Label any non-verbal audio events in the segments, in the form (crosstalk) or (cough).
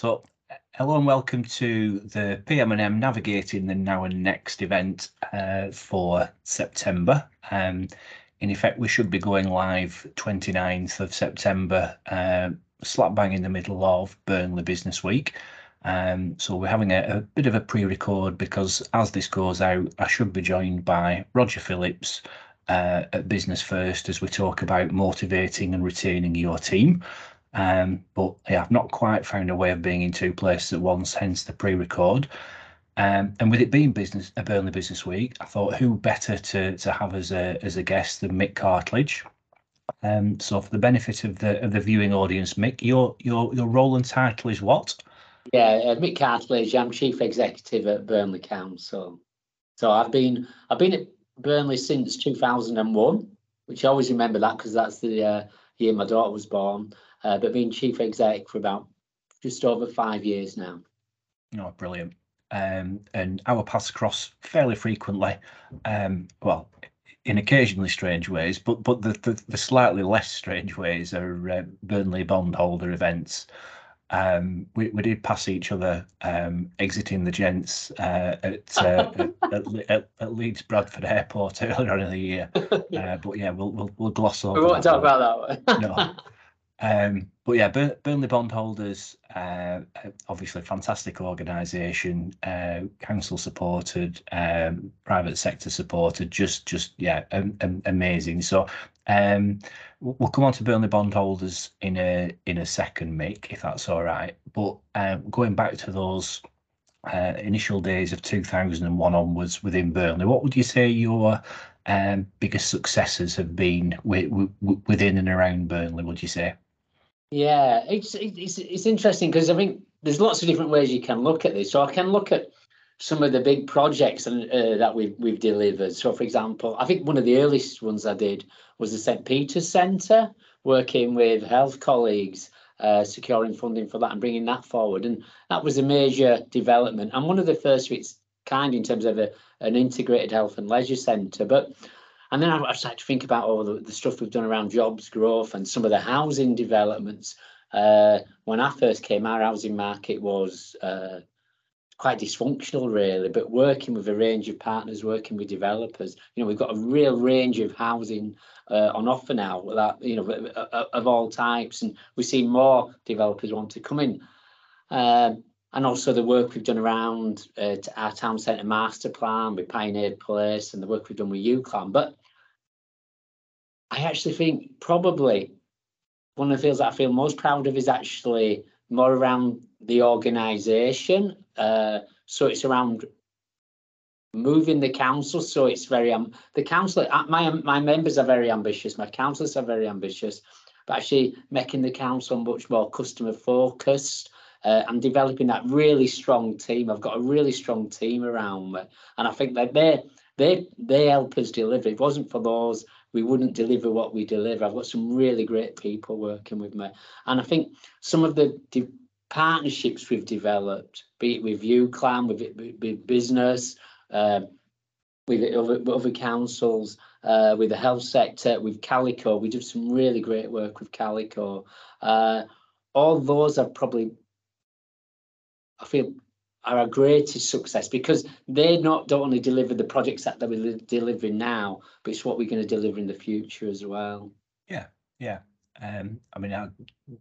So, hello and welcome to the PM&M Navigating the Now and Next event uh, for September. Um, in effect, we should be going live 29th of September, uh, slap bang in the middle of Burnley Business Week. Um, so we're having a, a bit of a pre-record because as this goes out, I should be joined by Roger Phillips uh, at Business First as we talk about motivating and retaining your team. Um, but yeah, I've not quite found a way of being in two places at once, hence the pre-record. Um, and with it being business a Burnley Business Week, I thought who better to to have as a as a guest than Mick Cartledge. Um, so for the benefit of the of the viewing audience, Mick, your your your role and title is what? Yeah, uh, Mick Cartledge. I'm chief executive at Burnley Council. So I've been I've been at Burnley since 2001, which I always remember that because that's the uh, year my daughter was born uh, but been chief exec for about just over five years now. Oh, brilliant. Um, and our paths cross fairly frequently. Um, well, in occasionally strange ways, but but the, the, the slightly less strange ways are uh, Burnley bondholder events. Um, we, we did pass each other um, exiting the gents uh, at, uh, (laughs) at, at, at, Leeds Bradford Airport (laughs) earlier on in the year. (laughs) Uh, but yeah, we'll, we'll we'll gloss over. We won't talk one. about that one. no. Um, but yeah, Bur- Burnley bondholders, uh, obviously fantastic organisation, uh, council supported, um, private sector supported, just just yeah, um, um, amazing. So um, we'll come on to Burnley bondholders in a in a second, Mick, if that's all right. But um, going back to those uh, initial days of 2001 onwards within Burnley, what would you say your um, biggest successes have been w- w- within and around Burnley? Would you say? Yeah, it's it's it's interesting because I think there's lots of different ways you can look at this. So I can look at some of the big projects and uh, that we've we've delivered. So, for example, I think one of the earliest ones I did was the St Peter's Centre, working with health colleagues, uh, securing funding for that and bringing that forward. And that was a major development and one of the first of its kind in terms of a, an integrated health and leisure centre. But and then I, I started to think about all the, the stuff we've done around jobs growth and some of the housing developments. Uh, when I first came, our housing market was uh, quite dysfunctional, really. But working with a range of partners, working with developers, you know, we've got a real range of housing uh, on offer now. That you know, of, of all types, and we see more developers want to come in. Um, and also the work we've done around uh, our town centre master plan with Pioneer Place and the work we've done with UCLAN. But I actually think probably one of the things that I feel most proud of is actually more around the organisation. Uh, so it's around moving the council. So it's very um the council. Uh, my my members are very ambitious. My councillors are very ambitious, but actually making the council much more customer focused uh, and developing that really strong team. I've got a really strong team around me, and I think that they they they help us deliver. It wasn't for those, we wouldn't deliver what we deliver. I've got some really great people working with me, and I think some of the de- partnerships we've developed, be it with UCLAN, with, with, business. Uh, with other, other councils, uh, with the health sector, with Calico. We do some really great work with Calico. Uh, all those are probably I feel are our greatest success because they not don't only deliver the projects that they're delivering now, but it's what we're going to deliver in the future as well. Yeah, yeah. Um, I mean, I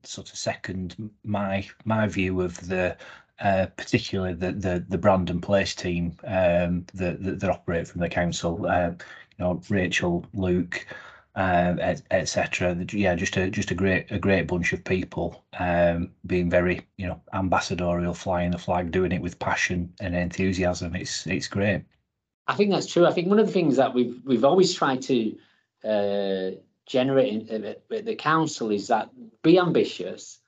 sort of second my my view of the uh, particularly the, the the brand and place team um, that, that, that operate from the council. Uh, you know, Rachel, Luke, uh, etc. Et yeah, just a just a great a great bunch of people um, being very you know ambassadorial, flying the flag, doing it with passion and enthusiasm. It's it's great. I think that's true. I think one of the things that we've we've always tried to uh, generate in, the council is that be ambitious,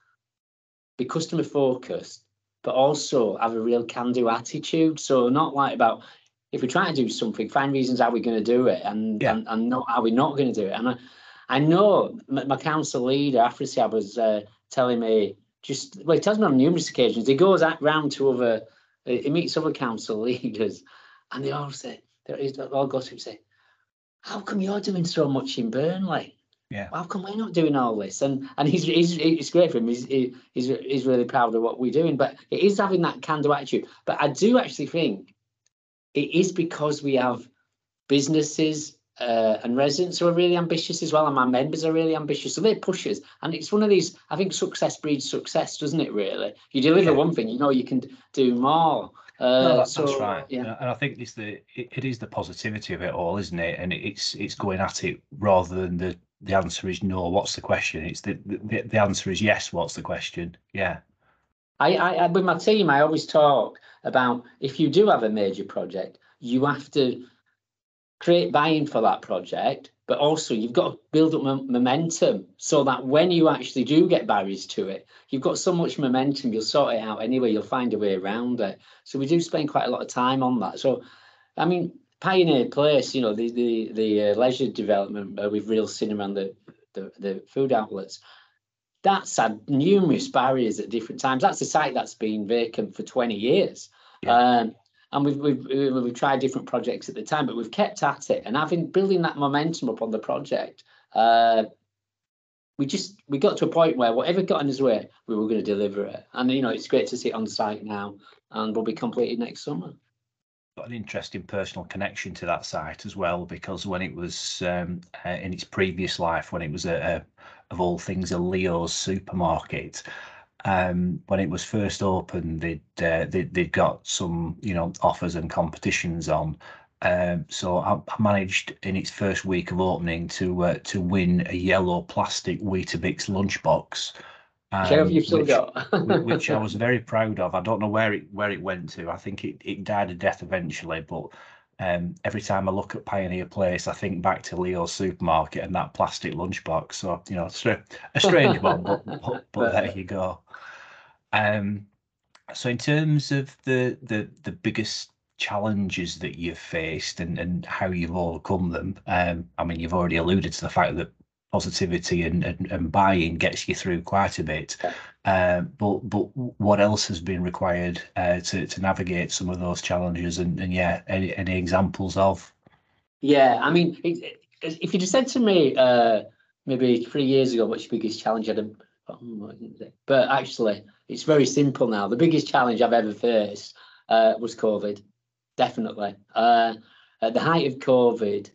be customer focused, but also have a real can-do attitude. So not like about if we try to do something, find reasons how we're going to do it, and yeah. and, and not how we're not going to do it. And I, I know my, my council leader, Afrasiab, was uh, telling me just well, he tells me on numerous occasions. He goes round to other, he meets other council (laughs) leaders, and they all say, they all go to him and say, "How come you're doing so much in Burnley?" Yeah. How come we're not doing all this? And and he's, he's it's great for him. He's he, he's he's really proud of what we're doing. But it is having that can-do attitude. But I do actually think it is because we have businesses uh, and residents who are really ambitious as well, and my members are really ambitious. So they're pushers, and it's one of these. I think success breeds success, doesn't it? Really, you deliver Yeah. one thing, you know you can do more. Uh, No, that, so, that's right. Yeah. And I think it's the it, it is the positivity of it all, isn't it? And it's it's going at it rather than the the answer is no. What's the question? It's the the, the answer is yes. What's the question? Yeah. I, I, with my team, I always talk about if you do have a major project, you have to create buy-in for that project, but also you've got to build up mo- momentum so that when you actually do get barriers to it, you've got so much momentum, you'll sort it out anyway. You'll find a way around it. So we do spend quite a lot of time on that. So, I mean, Pioneer Place, you know, the the the uh, leisure development uh, with Reel cinema and the, the the food outlets that's had numerous barriers at different times. That's a site that's been vacant for 20 years. Yeah. Um, and we've, we've, we've tried different projects at the time, but we've kept at it and having building that momentum up on the project. Uh, we just we got to a point where whatever got in his way, we were going to deliver it. And you know, it's great to see it on site now, and will be completed next summer. Got an interesting personal connection to that site as well because when it was um, uh, in its previous life, when it was a, a of all things a Leo's supermarket, um, when it was first opened, they'd, uh, they they'd got some you know offers and competitions on. Um, so I, I managed in its first week of opening to uh, to win a yellow plastic Weetabix lunchbox. Sheriff, um, you've still which- got. (laughs) which I was very proud of. I don't know where it where it went to. I think it, it died a death eventually, but um, every time I look at Pioneer Place, I think back to Leo's supermarket and that plastic lunchbox. So you know, it's a, a strange (laughs) one, but but, but there you go. Um, so in terms of the the the biggest challenges that you've faced and and how you've overcome them, um, I mean, you've already alluded to the fact that positivity and, and, and buying gets you through quite a bit. Uh, but but what else has been required uh, to to navigate some of those challenges and, and yeah, any, any examples of? Yeah, I mean, it, it- if you'd said to me uh, maybe three years ago, what's your biggest challenge? I'd have, "Hmm, what is it?" but actually, it's very simple now. The biggest challenge I've ever faced uh, was COVID, definitely. Uh, at the height of COVID,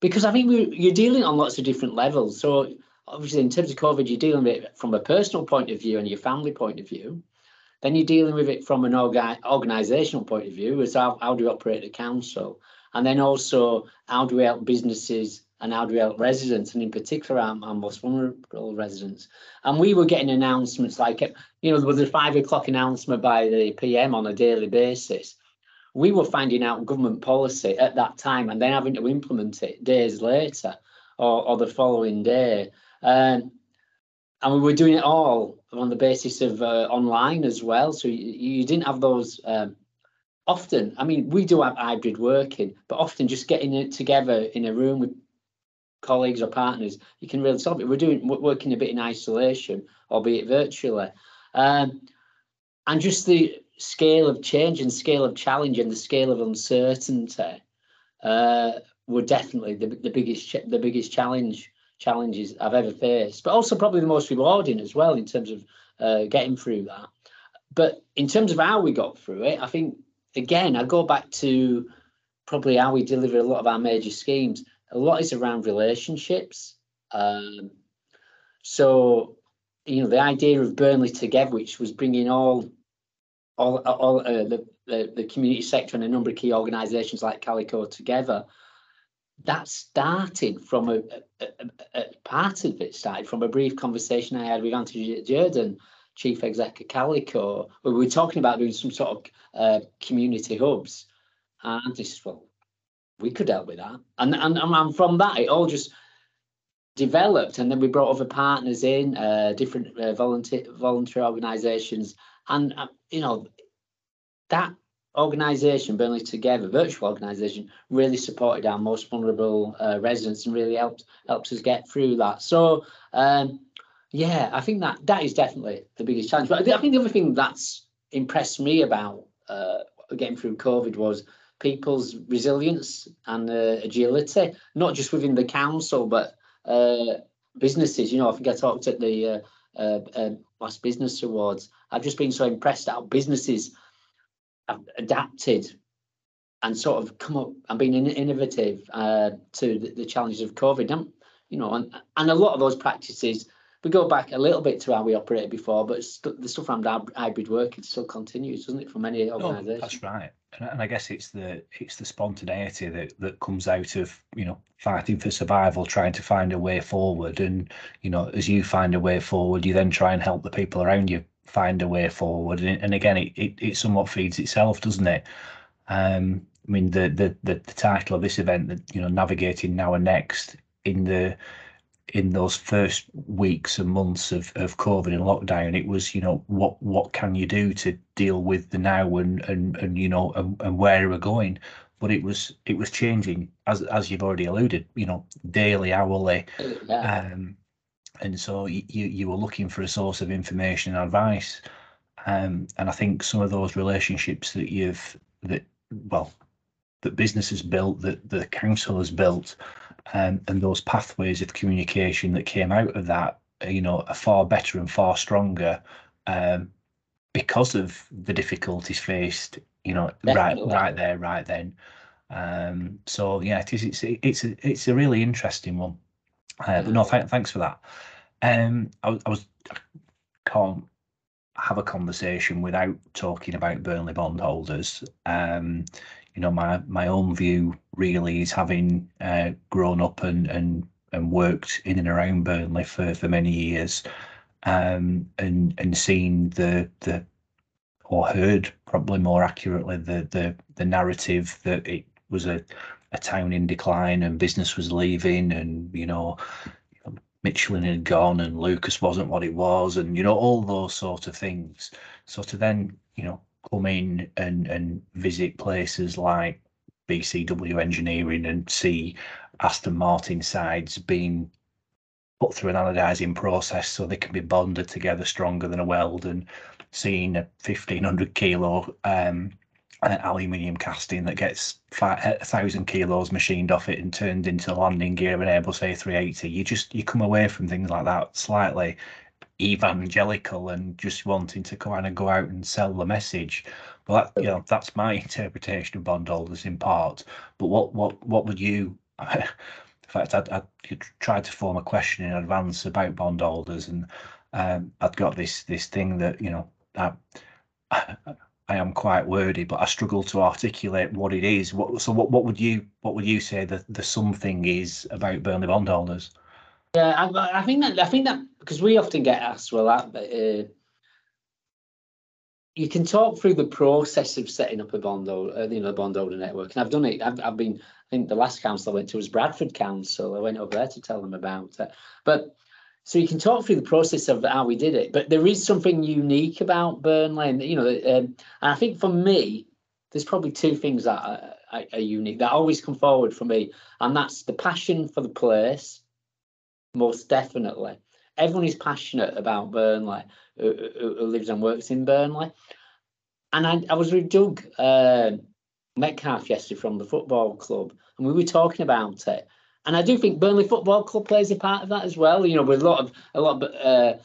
because I think we, you're dealing on lots of different levels. So obviously, in terms of COVID, you're dealing with it from a personal point of view and your family point of view. Then you're dealing with it from an orga- organisational point of view, as how, how do we operate the council? And then also, how do we help businesses and how do we help residents, and in particular, our, our most vulnerable residents? And we were getting announcements like, you know, there was a five o'clock announcement by the PM on a daily basis. We were finding out government policy at that time and then having to implement it days later or, or the following day. Um, and we were doing it all on the basis of uh, online as well. So you, you didn't have those um, often. I mean, we do have hybrid working, but often just getting it together in a room with colleagues or partners, you can really solve it. We're doing working a bit in isolation, albeit virtually, um, and just the scale of change and scale of challenge and the scale of uncertainty uh, were definitely the, the biggest the biggest challenge challenges I've ever faced, but also probably the most rewarding as well in terms of uh, getting through that. But in terms of how we got through it, I think again I go back to probably how we deliver a lot of our major schemes. A lot is around relationships. Um, so you know the idea of Burnley Together, which was bringing all all all uh, the, the the community sector and a number of key organisations like Calico together. That started from a, a, a, part of it started from a brief conversation I had with Anthony Jordan, chief exec of Calico, where we were talking about doing some sort of uh, community hubs. And this is well, we could help with that. And, and and from that, it all just developed, and then we brought other partners in, uh, different uh, volunteer voluntary organisations, and uh, you know that organisation, Burnley Together, virtual organisation, really supported our most vulnerable uh, residents and really helped helped us get through that. So. Um, yeah, I think that that is definitely the biggest challenge. But I think the other thing that's impressed me about uh, getting through COVID was people's resilience and uh, agility, not just within the council, but uh, businesses. You know, I think I talked at the uh, uh, um, last business awards. I've just been so impressed how businesses have adapted and sort of come up and been innovative uh, to the, the, challenges of COVID. And, you know, and, and a lot of those practices, we go back a little bit to how we operated before, but st- the stuff around hybrid working still continues, doesn't it, for many organisations? Oh, that's right, and I guess it's the it's the spontaneity that that comes out of you know fighting for survival, trying to find a way forward, and you know as you find a way forward, you then try and help the people around you find a way forward, and, and again, it, it it somewhat feeds itself, doesn't it? Um, I mean, the, the the the title of this event, that you know, navigating now and next in the in those first weeks and months of, of COVID and lockdown, it was, you know, what what can you do to deal with the now and and and you know and, and where we're going. But it was it was changing as as you've already alluded, you know, daily, hourly. Yeah. Um, and so you you were looking for a source of information and advice. Um, and I think some of those relationships that you've that well that business has built, that the council has built, um, and those pathways of communication that came out of that, you know, are far better and far stronger um, because of the difficulties faced, you know, Definitely. right, right there, right then. Um, so yeah, it is. It's it's a, it's a really interesting one. Uh, but no, th- thanks for that. Um, I, I was I can't have a conversation without talking about Burnley bondholders. Um, you know, my my own view really is having uh, grown up and and and worked in and around Burnley for for many years, um, and and seen the the or heard probably more accurately the the the narrative that it was a a town in decline and business was leaving and you know Michelin had gone and Lucas wasn't what it was and you know all those sort of things. So to then you know come in and, and visit places like BCW Engineering and see Aston Martin sides being put through an anodizing process so they can be bonded together stronger than a weld and seeing a 1500 kilo um, aluminium casting that gets a thousand kilos machined off it and turned into landing gear of an Airbus A380. You just you come away from things like that slightly evangelical and just wanting to kind of go out and sell the message. Well, that, you know, that's my (laughs) interpretation of bondholders in part. But what what what would you? (laughs) In fact, I'd, I'd tried to form a question in advance about bondholders, and um, I'd got this this thing that you know I, (laughs) I am quite wordy, but I struggle to articulate what it is. What so what what would you what would you say that the something is about Burnley bondholders? Yeah, I, I, think that I think that because we often get asked, well, that, uh, you can talk through the process of setting up a bond, uh, you know, a bondholder network, and I've done it. I've, I've been. I think the last council I went to was Bradford Council. I went over there to tell them about it. But so you can talk through the process of how we did it. But there is something unique about Burnley, and you know, um, and I think for me, there's probably two things that are, are unique that always come forward for me, and that's the passion for the place most definitely. Everyone is passionate about Burnley who, who lives and works in Burnley. And I, I was with Doug uh, Metcalf yesterday from the football club, and we were talking about it. And I do think Burnley Football Club plays a part of that as well. You know, with a lot of a lot of uh,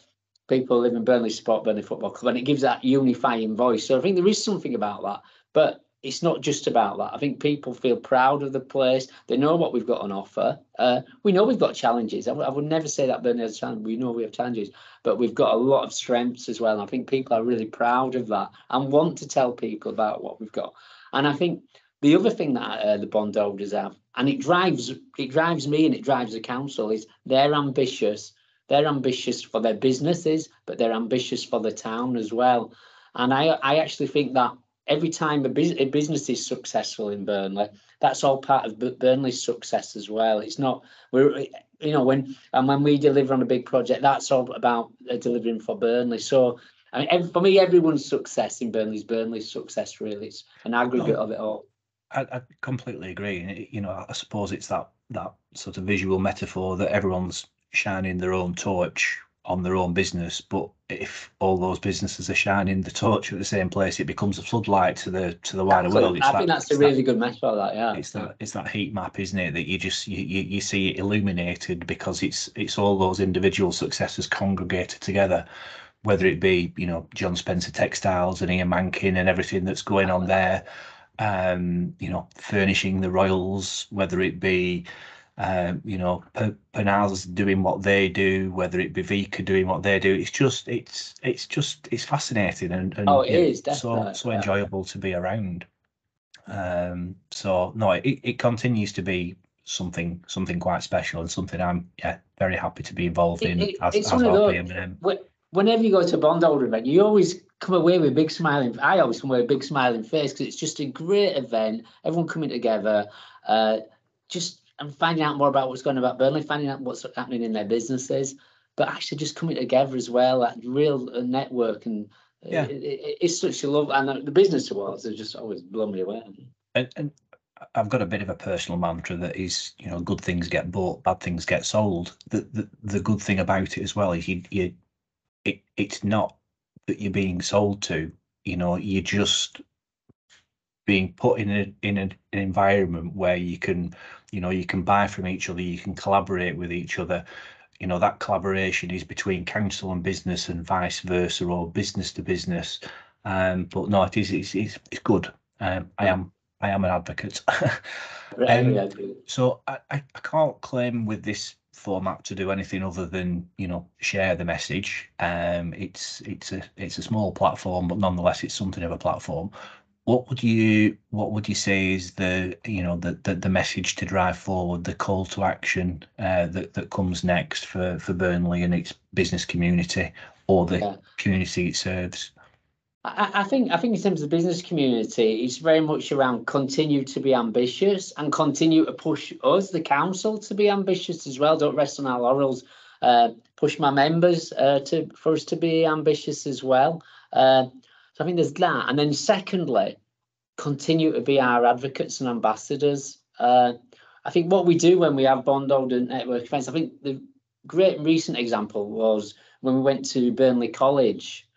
people live in Burnley support Burnley Football Club, and it gives that unifying voice. So I think there is something about that. But it's not just about that. I think people feel proud of the place. They know what we've got on offer. Uh, we know we've got challenges. I, w- I would never say that Burnley has challenge. We know we have challenges, but we've got a lot of strengths as well. And I think people are really proud of that and want to tell people about what we've got. And I think the other thing that uh, the bondholders have, and it drives it drives me and it drives the council, is they're ambitious. They're ambitious for their businesses, but they're ambitious for the town as well. And I I actually think that every time a, bus- a business is successful in Burnley, that's all part of Burnley's success as well. It's not we're you know when and when we deliver on a big project, that's all about uh, delivering for Burnley. So I mean, every, for me, everyone's success in Burnley's Burnley's success. Really, it's an aggregate of it all. I, I completely agree. You know, I suppose it's that that sort of visual metaphor that everyone's shining their own torch on their own business, but if all those businesses are shining the torch at the same place, it becomes a floodlight to the to the wider Absolutely. world. It's I that- think that's a it's that- really good about that. Yeah. it's that it's that heat map, isn't it? That you just you, you, you see it illuminated because it's it's all those individual successes congregated together, whether it be you know John Spencer Textiles and Ian Mankin and everything that's going on there, um, you know furnishing the Royals, whether it be um, you know Penals doing what they do, whether it be Veka doing what they do. It's just it's it's just it's fascinating and, and Oh, it so definitely, so enjoyable to be around. Um, so no, it, it continues to be something something quite special and something I'm yeah very happy to be involved in it- as, it's as one of those- Whenever you go to a bondholder event, you always come away with a big smiling. I always come away with a big smiling face because it's just a great event. Everyone coming together, uh, just and finding out more about what's going on about Burnley, finding out what's happening in their businesses, but actually just coming together as well. That real uh, network and uh, Yeah. it, it- it's such a love. And uh, the business awards have just always blown me away. And, and I've got a bit of a personal mantra that is, you know, good things get bought, bad things get sold. The the, the good thing about it as well is you you it it's not that you're being sold to, you know, you're just being put in a in a, an environment where you can, you know, you can buy from each other, you can collaborate with each other. You know, that collaboration is between council and business and vice versa, or business to business. Um, but no, it is it's it's, it's good. Um, I am I am an advocate. (laughs) Um, I so I, I, I can't claim with this format to do anything other than you know share the message. Um, it's it's a it's a small platform, but nonetheless it's something of a platform. What would you what would you say is the you know the the, the message to drive forward, the call to action uh, that that comes next for for Burnley and its business community or the Yeah. community it serves? I, I think I think in terms of the business community, it's very much around continue to be ambitious and continue to push us, the council, to be ambitious as well. Don't rest on our laurels. Uh, push my members uh, to for us to be ambitious as well. Uh, I think there's that, and then secondly, continue to be our advocates and ambassadors. Uh, I think what we do when we have bondholder network events. I think the great recent example was when we went to Burnley College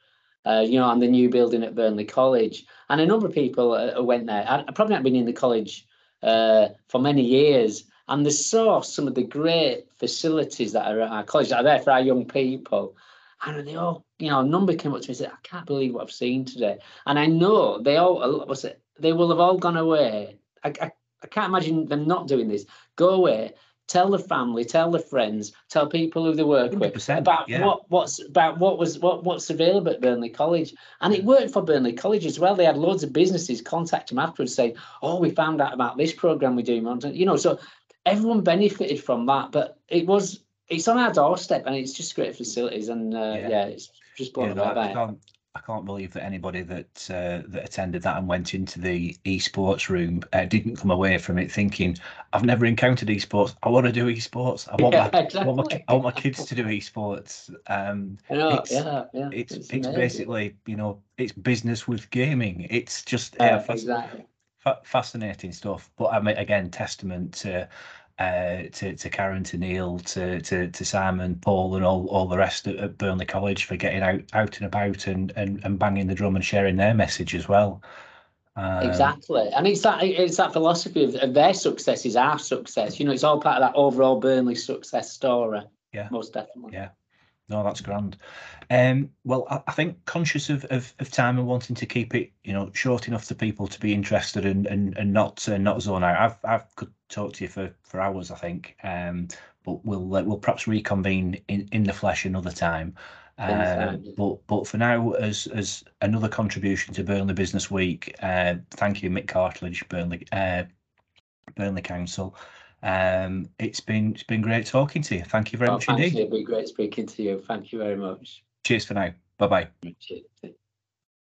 uh, you know, and the new building at Burnley College. And a number of people uh, went there. I, probably not been in the college uh, for many years, and they saw some of the great facilities that are at our college that are there for our young people. And they all, you know, a number came up to me and said, "I can't believe what I've seen today." And I know they all, what's it? They will have all gone away. I, I, I can't imagine them not doing this. Go away. Tell the family, tell the friends, tell people who they work with 100%, about yeah. what what's about what was what what's available at Burnley College, and it worked for Burnley College as well. They had loads of businesses contact them afterwards saying, "Oh, we found out about this program we're doing." You know, so everyone benefited from that. But it was it's on our doorstep, and it's just great facilities, and uh, Yeah. yeah. it's just blown Yeah, no, away I, by I it. can't, I can't believe that anybody that uh, that attended that and went into the esports room uh, didn't come away from it thinking, "I've never encountered esports. I want to do esports. I want Yeah, my, I want my. I want my kids to do esports." Um, know, it's- yeah, yeah. it's it's, amazing. basically you know it's business with gaming. It's just Yeah, fas- exactly. fa- fascinating stuff. But I mean, again, testament to uh, to to Karen, to Neil, to to to Simon, Paul, and all all the rest at, at Burnley College for getting out out and about and and and banging the drum and sharing their message as well. Um, Exactly, and it's that it's that philosophy of, of their success is our success. You know, it's all part of that overall Burnley success story. Yeah. most definitely. Yeah. No, that's grand. Um, well, I, I think conscious of, of, of time and wanting to keep it, you know, short enough for people to be interested and and, and not uh, not zone out. I've I've could talk to you for, for hours, I think. Um, but we'll uh, we'll perhaps reconvene in, in the flesh another time. Anytime. but but for now, as as another contribution to Burnley Business Week, uh, thank you, Mick Cartledge, Burnley uh, Burnley Council. Um, it's been it's been great talking to you. Thank you very Oh, much indeed. It'd be great speaking to you. Thank you very much. Cheers for now. Bye bye.